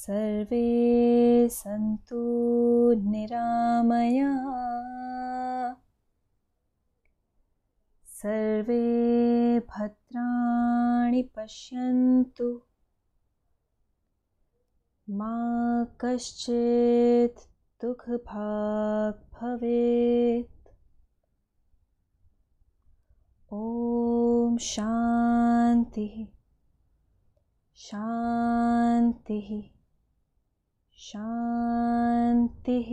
सर्वे सन्तु निरामया। सर्वे भद्राणि पश्यन्तु। मा कश्चित् दुःखभाग् भवेत्। ॐ शान्तिः। शान्तिः शान्तिः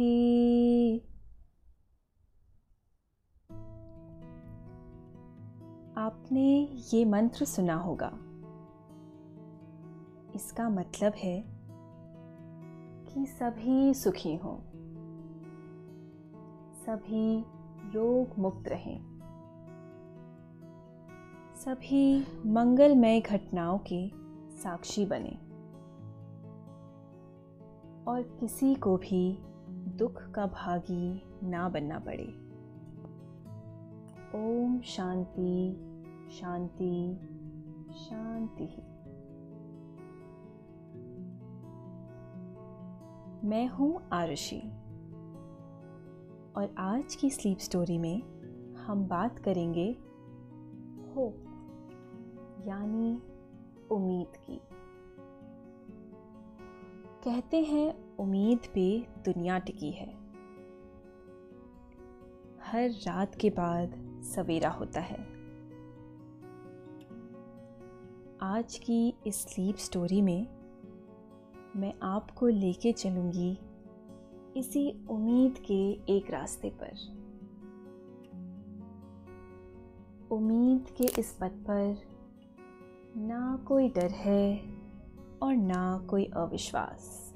आपने ये मंत्र सुना होगा। इसका मतलब है कि सभी सुखी हों। सभी रोग मुक्त रहें। सभी मंगलमय घटनाओं के साक्षी बने। और किसी को भी दुख का भागी ना बनना पड़े। ओम शांति शांति शांति मैं हूँ आरुषि। और आज की स्लीप स्टोरी में हम बात करेंगे होप, यानी उम्मीद की। कहते हैं, उम्मीद पे दुनिया टिकी है. हर रात के बाद सवेरा होता है। आज की इस स्लीप स्टोरी में मैं आपको लेके चलूँगी इसी उम्मीद के एक रास्ते पर। उम्मीद के इस पथ पर ना कोई डर है और ना कोई अविश्वास।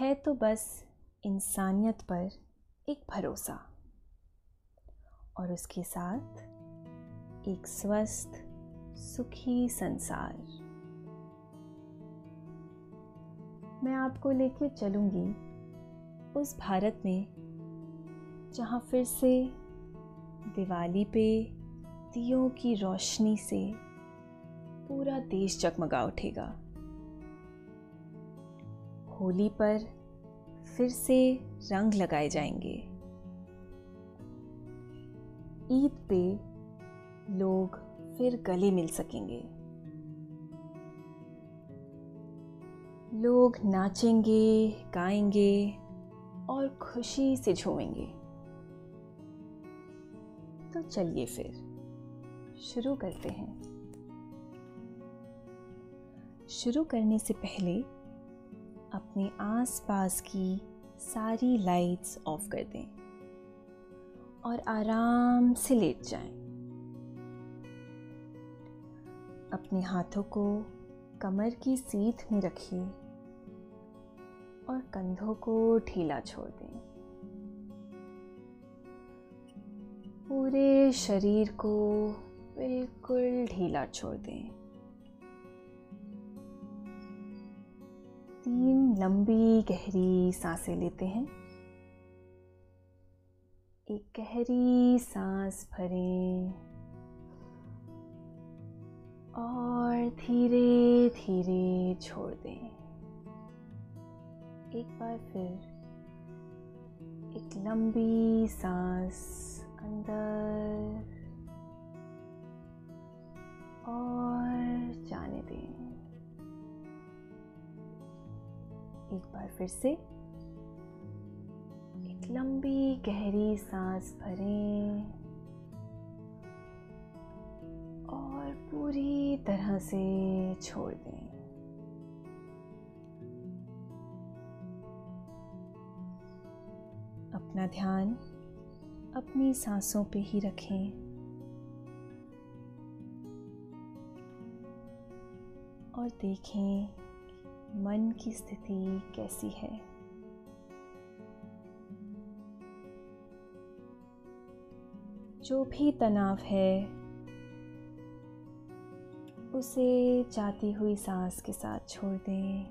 है तो बस इंसानियत पर एक भरोसा और उसके साथ एक स्वस्थ, सुखी संसार। मैं आपको लेके चलूँगी उस भारत में जहाँ फिर से दिवाली पे दियों की रोशनी से पूरा देश जगमगा उठेगा। होली पर फिर से रंग लगाए जाएँगे। ईद पे लोग फिर गले मिल सकेंगे। लोग नाचेंगे, गाएँगे और खुशी से झूमेंगे। तो चलिए फिर, शुरू करते हैं। शुरू करने से पहले अपने आसपास की सारी लाइट्स ऑफ़ कर दें और आराम से लेट जाएँ। अपने हाथों को कमर की सीध में रखिए और कंधों को ढीला छोड़ दें पूरे शरीर को बिल्कुल ढीला छोड़ दें तीन लंबी गहरी साँसें लेते हैं। एक गहरी सांस भरें और धीरे धीरे छोड़ दें। एक बार फिर एक लंबी सांस अंदर और एक बार फिर से। एक लंबी गहरी सांस भरें और पूरी तरह से छोड़ दें। अपना ध्यान अपनी सांसों पे ही रखें। और देखें मन की स्थिति कैसी है? जो भी तनाव है, उसे जाती हुई सांस के साथ छोड़ दें।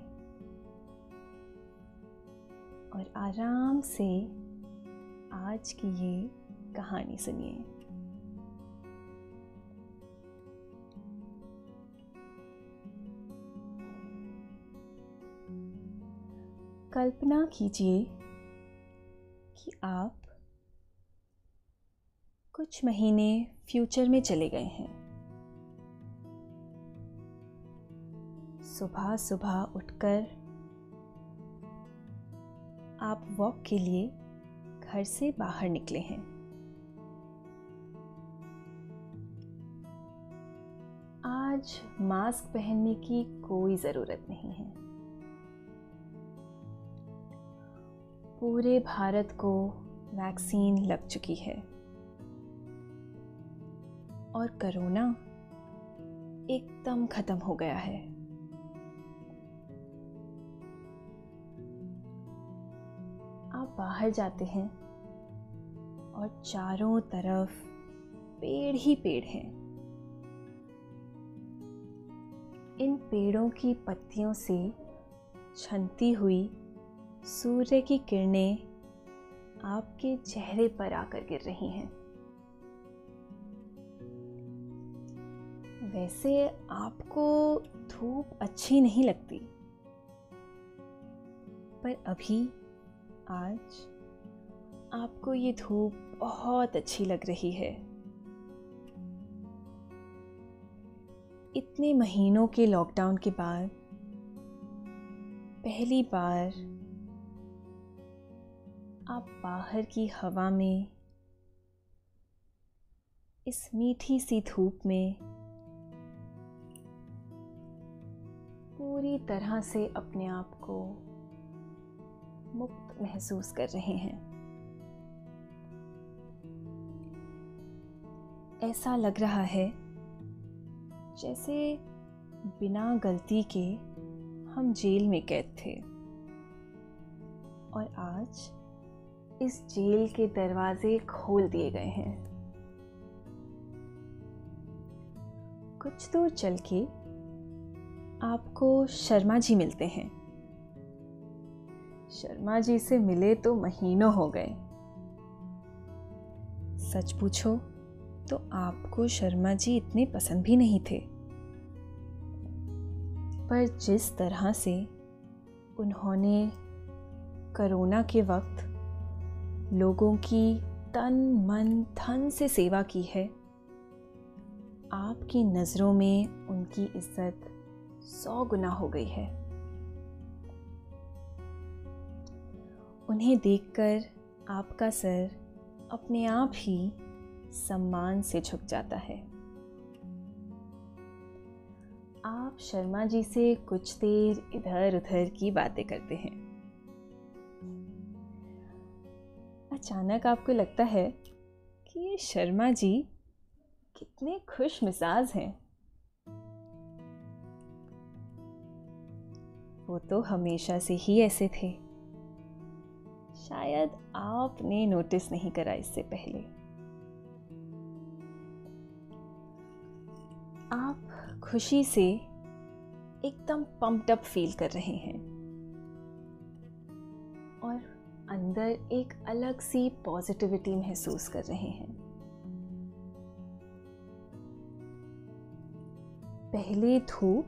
और आराम से आज की ये कहानी सुनिए। कल्पना कीजिए कि आप कुछ महीने फ्यूचर में चले गए हैं। सुबह सुबह उठकर आप वॉक के लिए घर से बाहर निकले हैं। आज मास्क पहनने की कोई ज़रूरत नहीं है। पूरे भारत को वैक्सीन लग चुकी है। और कोरोना एकदम ख़त्म हो गया है। आप बाहर जाते हैं और चारों तरफ़ पेड़ ही पेड़ हैं। इन पेड़ों की पत्तियों से छनती हुई सूर्य की किरणें आपके चेहरे पर आकर गिर रही हैं। वैसे आपको धूप अच्छी नहीं लगती। पर अभी आज आपको ये धूप बहुत अच्छी लग रही है। इतने महीनों के लॉकडाउन के बाद पहली बार आप बाहर की हवा में, इस मीठी सी धूप में, पूरी तरह से अपने आप को मुक्त महसूस कर रहे हैं। ऐसा लग रहा है जैसे बिना गलती के हम जेल में कैद थे। और आज इस जेल के दरवाजे खोल दिए गए हैं। कुछ दूर चल के आपको शर्मा जी मिलते हैं। शर्मा जी से मिले तो महीनों हो गए। सच पूछो तो आपको शर्मा जी इतने पसंद भी नहीं थे। पर जिस तरह से उन्होंने कोरोना के वक्त लोगों की तन मन धन से सेवा की है। आपकी नज़रों में उनकी इज़्ज़त सौ गुना हो गई है। उन्हें देखकर आपका सर अपने आप ही सम्मान से झुक जाता है। आप शर्मा जी से कुछ देर इधर उधर की बातें करते हैं। अचानक आपको लगता है कि ये शर्मा जी कितने खुश मिजाज हैं। वो तो हमेशा से ही ऐसे थे। शायद आपने नोटिस नहीं करा इससे पहले। आप खुशी से एकदम पम्प्ड अप फील कर रहे हैं। और अंदर एक अलग सी पॉजिटिविटी महसूस कर रहे हैं। पहले धूप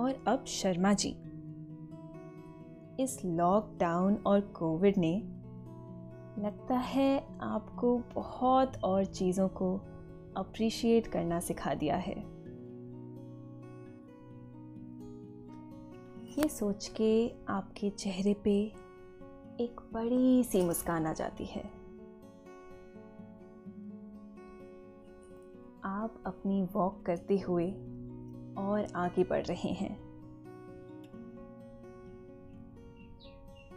और अब शर्मा जी। इस लॉकडाउन और कोविड ने लगता है आपको बहुत और चीज़ों को अप्रिशिएट करना सिखा दिया है। ये सोच के आपके चेहरे पे एक बड़ी सी मुस्कान आ जाती है। आप अपनी वॉक करते हुए और आगे बढ़ रहे हैं।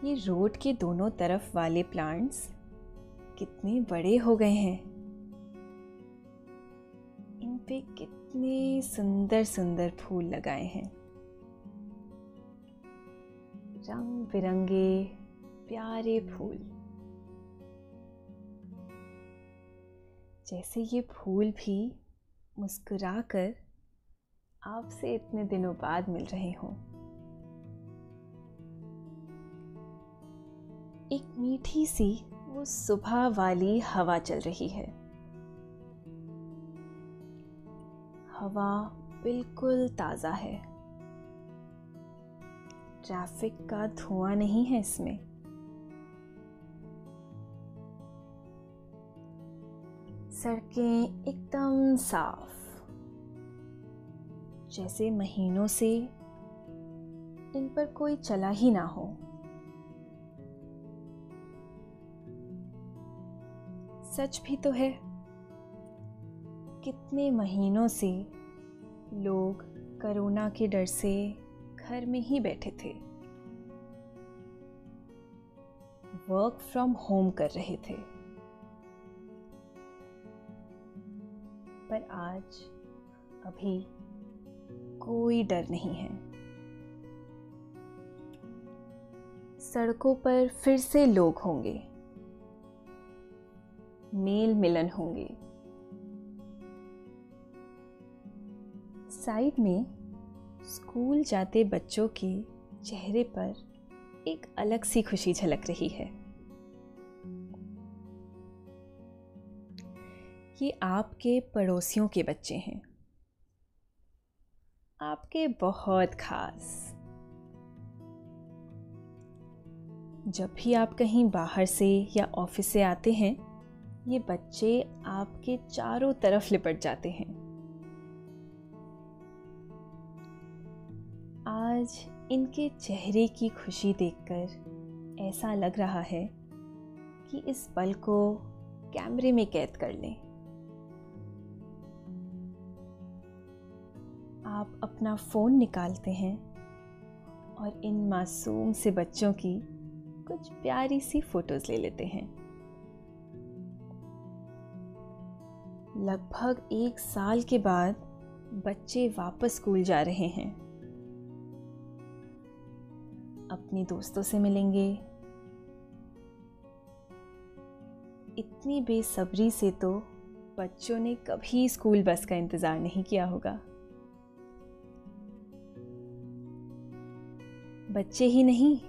ये रोड के दोनों तरफ़ वाले प्लांट्स कितने बड़े हो गए हैं। इन पे कितने सुंदर सुंदर फूल लगाए हैं। रंग बिरंगे प्यारे फूल। जैसे ये फूल भी मुस्कुराकर आपसे इतने दिनों बाद मिल रहे हों। एक मीठी सी वो सुबह वाली हवा चल रही है। हवा बिल्कुल ताज़ा है। ट्रैफ़िक का धुआँ नहीं है इसमें। सड़कें एकदम साफ़। जैसे महीनों से इन पर कोई चला ही ना हो। सच भी तो है, कितने महीनों से लोग कोरोना के डर से घर में ही बैठे थे। वर्क फ्रॉम होम कर रहे थे। पर आज अभी कोई डर नहीं है। सड़कों पर फिर से लोग होंगे। मेल मिलन होंगे। साइड में स्कूल जाते बच्चों के चेहरे पर एक अलग सी खुशी झलक रही है। ये आपके पड़ोसियों के बच्चे हैं। आपके बहुत खास। जब भी आप कहीं बाहर से या ऑफ़िस से आते हैं, ये बच्चे आपके चारों तरफ़ लिपट जाते हैं। आज इनके चेहरे की खुशी देखकर ऐसा लग रहा है कि इस पल को कैमरे में कैद कर लें। आप अपना फ़ोन निकालते हैं और इन मासूम से बच्चों की कुछ प्यारी सी फ़ोटोज़ ले लेते हैं। लगभग एक साल के बाद बच्चे वापस स्कूल जा रहे हैं। अपने दोस्तों से मिलेंगे। इतनी बेसब्री से तो बच्चों ने कभी स्कूल बस का इंतज़ार नहीं किया होगा। बच्चे ही नहीं,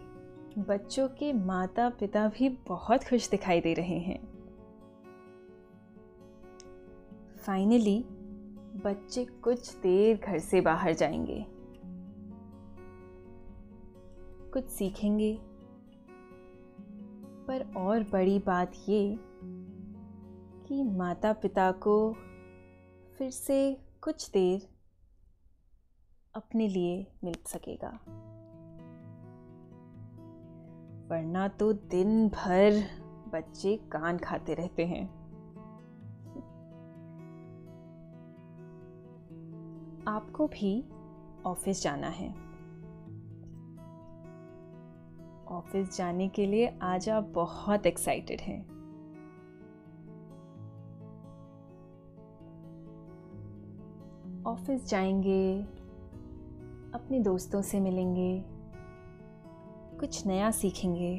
बच्चों के माता पिता भी बहुत खुश दिखाई दे रहे हैं। फाइनली बच्चे कुछ देर घर से बाहर जाएँगे। कुछ सीखेंगे। पर और बड़ी बात ये कि माता पिता को फिर से कुछ देर अपने लिए मिल सकेगा। वरना तो दिन भर बच्चे कान खाते रहते हैं। आपको भी ऑफ़िस जाना है। ऑफ़िस जाने के लिए आज आप बहुत एक्साइटेड हैं। ऑफ़िस जाएँगे, अपने दोस्तों से मिलेंगे। कुछ नया सीखेंगे।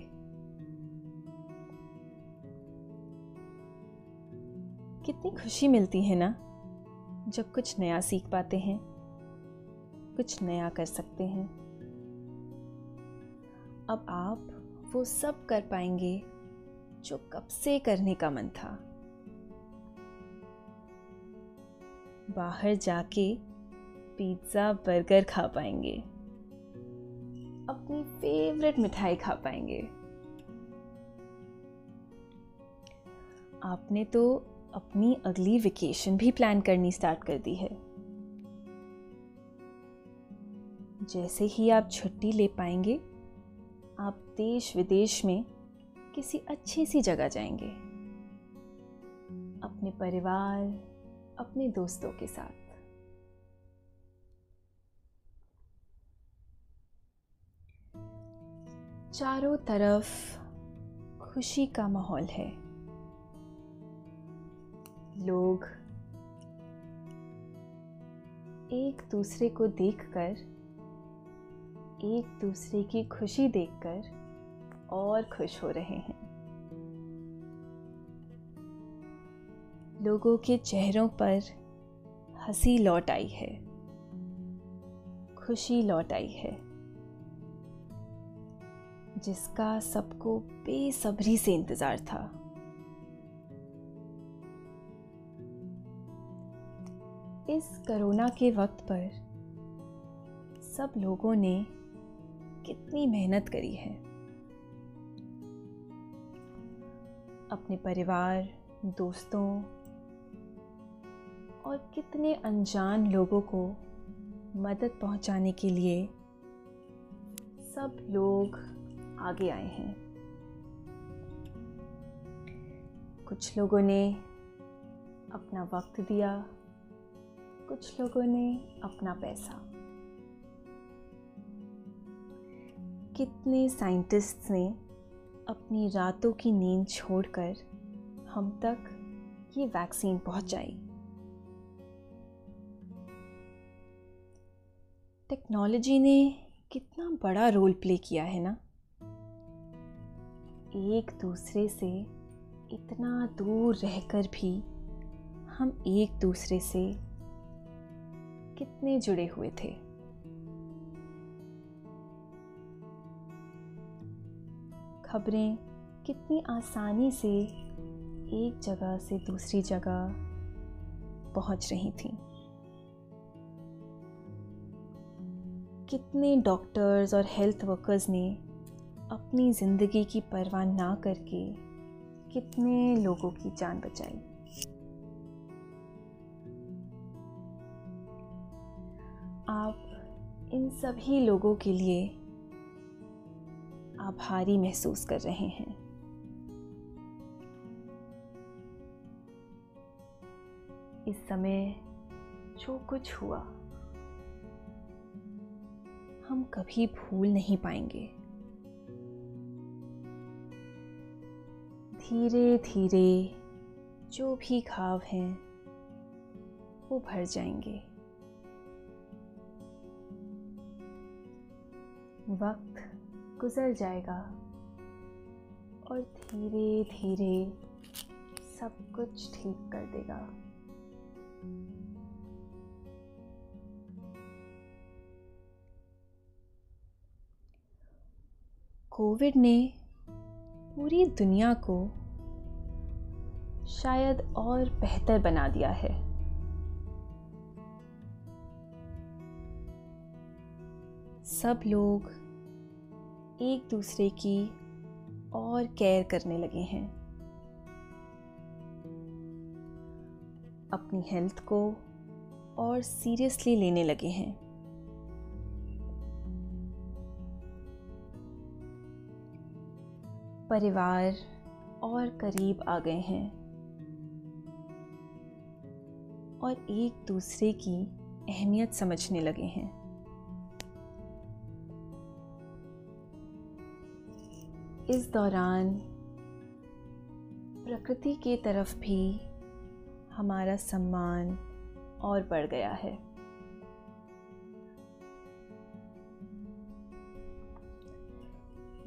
कितनी खुशी मिलती है ना, जब कुछ नया सीख पाते हैं, कुछ नया कर सकते हैं। अब आप वो सब कर पाएँगे जो कब से करने का मन था। बाहर जाके पिज़्ज़ा, बर्गर खा पाएँगे। अपनी फेवरेट मिठाई खा पाएँगे। आपने तो अपनी अगली वेकेशन भी प्लान करनी स्टार्ट कर दी है। जैसे ही आप छुट्टी ले पाएँगे, आप देश विदेश में किसी अच्छी सी जगह जाएँगे। अपने परिवार, अपने दोस्तों के साथ। चारों तरफ़ खुशी का माहौल है। लोग एक दूसरे को देखकर, एक दूसरे की खुशी देखकर और खुश हो रहे हैं। लोगों के चेहरों पर हँसी लौट आई है। खुशी लौट आई है। जिसका सबको बेसब्री से इंतज़ार था। इस कोरोना के वक्त पर सब लोगों ने कितनी मेहनत करी है। अपने परिवार, दोस्तों और कितने अनजान लोगों को मदद पहुँचाने के लिए सब लोग आगे आए हैं। कुछ लोगों ने अपना वक्त दिया, कुछ लोगों ने अपना पैसा। कितने साइंटिस्ट्स ने अपनी रातों की नींद छोड़कर हम तक ये वैक्सीन पहुंचाई। टेक्नोलॉजी ने कितना बड़ा रोल प्ले किया है ना? एक दूसरे से इतना दूर रहकर भी हम एक दूसरे से कितने जुड़े हुए थे। खबरें कितनी आसानी से एक जगह से दूसरी जगह पहुँच रही थी। कितने डॉक्टर्स और हेल्थ वर्कर्स ने अपनी ज़िंदगी की परवाह ना करके कितने लोगों की जान बचाई। आप इन सभी लोगों के लिए आभारी महसूस कर रहे हैं। इस समय जो कुछ हुआ, हम कभी भूल नहीं पाएँगे। धीरे धीरे जो भी घाव हैं, वो भर जाएँगे। वक्त गुजर जाएगा और धीरे धीरे सब कुछ ठीक कर देगा। कोविड ने पूरी दुनिया को शायद और बेहतर बना दिया है। सब लोग एक दूसरे की और केयर करने लगे हैं। अपनी हेल्थ को और सीरियसली लेने लगे हैं। परिवार और करीब आ गए हैं। और एक दूसरे की अहमियत समझने लगे हैं। इस दौरान प्रकृति के तरफ़ भी हमारा सम्मान और बढ़ गया है।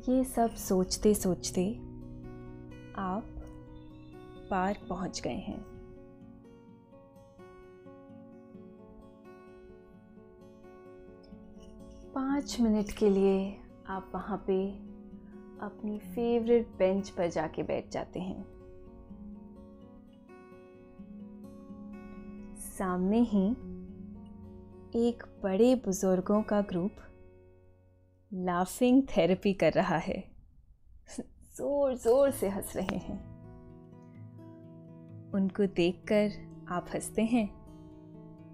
ये सब सोचते सोचते आप पार्क पहुँच गए हैं। पाँच मिनट के लिए आप वहाँ पे अपनी फेवरेट बेंच पर जाके बैठ जाते हैं। सामने ही एक बड़े बुज़ुर्गों का ग्रुप लाफिंग थेरेपी कर रहा है। ज़ोर ज़ोर से हंस रहे हैं। उनको देखकर आप हँसते हैं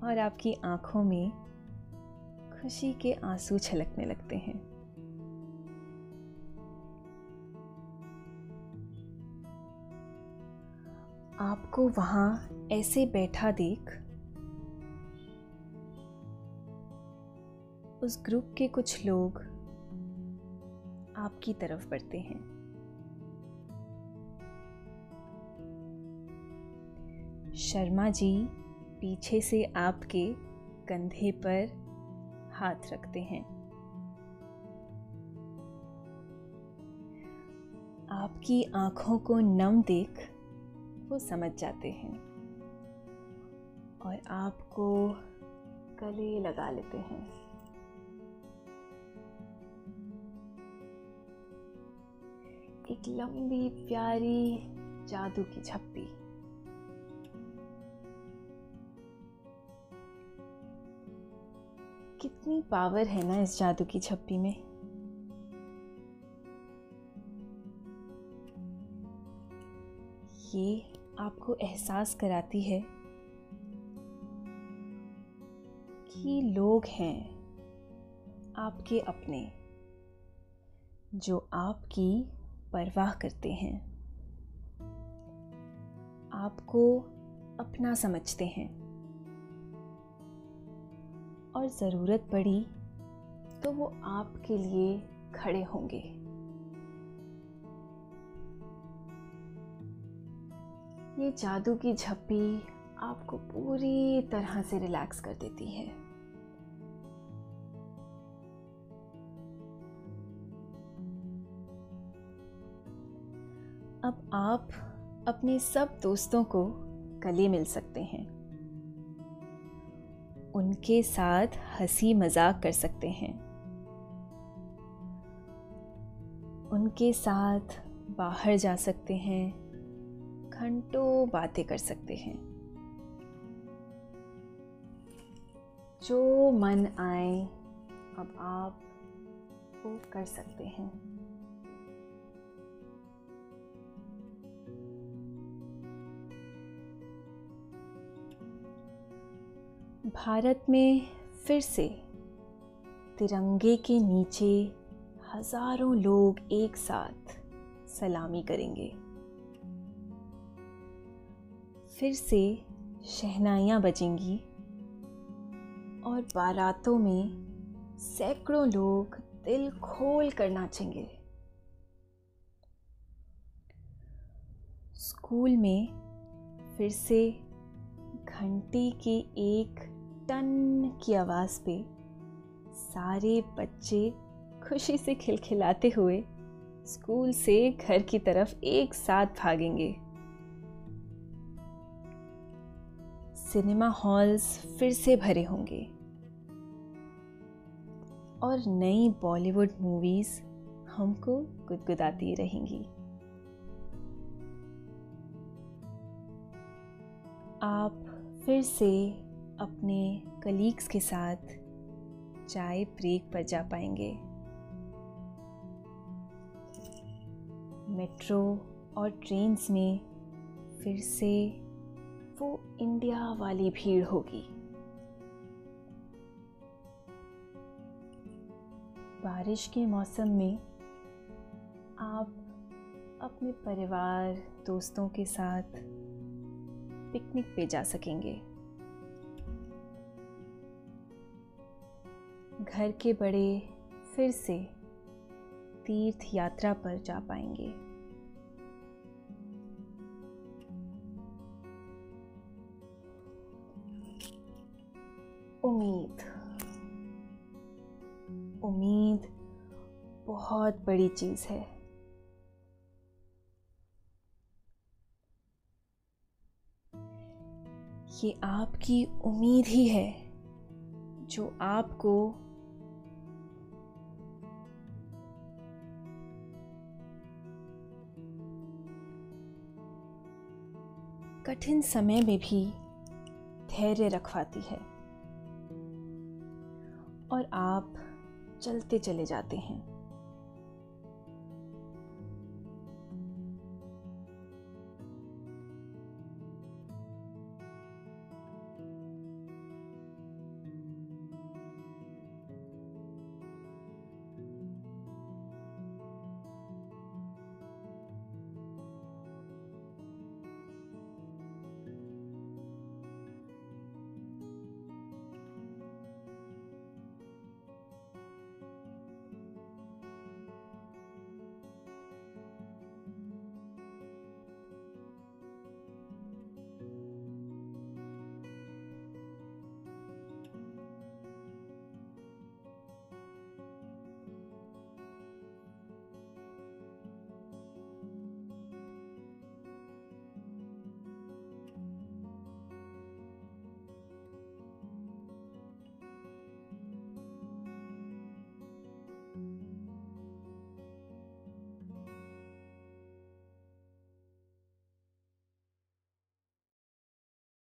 और आपकी आँखों में खुशी के आँसू छलकने लगते हैं। आपको वहाँ ऐसे बैठा देख उस ग्रुप के कुछ लोग आपकी तरफ़ बढ़ते हैं। शर्मा जी पीछे से आपके कंधे पर हाथ रखते हैं। आपकी आँखों को नम देख वो समझ जाते हैं और आपको गले लगा लेते हैं। एक लंबी, प्यारी जादू की झप्पी कितनी पावर है ना इस जादू की छप्पी में। ये आपको एहसास कराती है कि लोग हैं आपके अपने, जो आपकी परवाह करते हैं। आपको अपना समझते हैं। और ज़रूरत पड़ी तो वो आपके लिए खड़े होंगे। ये जादू की झप्पी आपको पूरी तरह से रिलैक्स कर देती है। अब आप अपने सब दोस्तों को गले मिल सकते हैं। उनके साथ हँसी मज़ाक कर सकते हैं। उनके साथ बाहर जा सकते हैं, घंटों बातें कर सकते हैं। जो मन आए, अब आप वो कर सकते हैं। भारत में फिर से तिरंगे के नीचे हज़ारों लोग एक साथ सलामी करेंगे। फिर से शहनाइयाँ बजेंगी और बारातों में सैकड़ों लोग दिल खोल कर नाचेंगे। स्कूल में फिर से घंटी की एक टन की आवाज़ पे सारे बच्चे खुशी से खिलखिलाते हुए स्कूल से घर की तरफ़ एक साथ भागेंगे। सिनेमा हॉल्स फिर से भरे होंगे। और नई बॉलीवुड मूवीज़ हमको गुदगुदाती रहेंगी। आप फिर से अपने कलीग्स के साथ चाय ब्रेक पर जा पाएँगे। मेट्रो और ट्रेन्स में फिर से वो इंडिया वाली भीड़ होगी। बारिश के मौसम में आप अपने परिवार, दोस्तों के साथ पिकनिक पे जा सकेंगे। घर के बड़े फिर से तीर्थ यात्रा पर जा पाएँगे। उम्मीद। उम्मीद बहुत बड़ी चीज़ है। ये आपकी उम्मीद ही है, जो आपको कठिन समय में भी धैर्य रखवाती है। और आप चलते चले जाते हैं।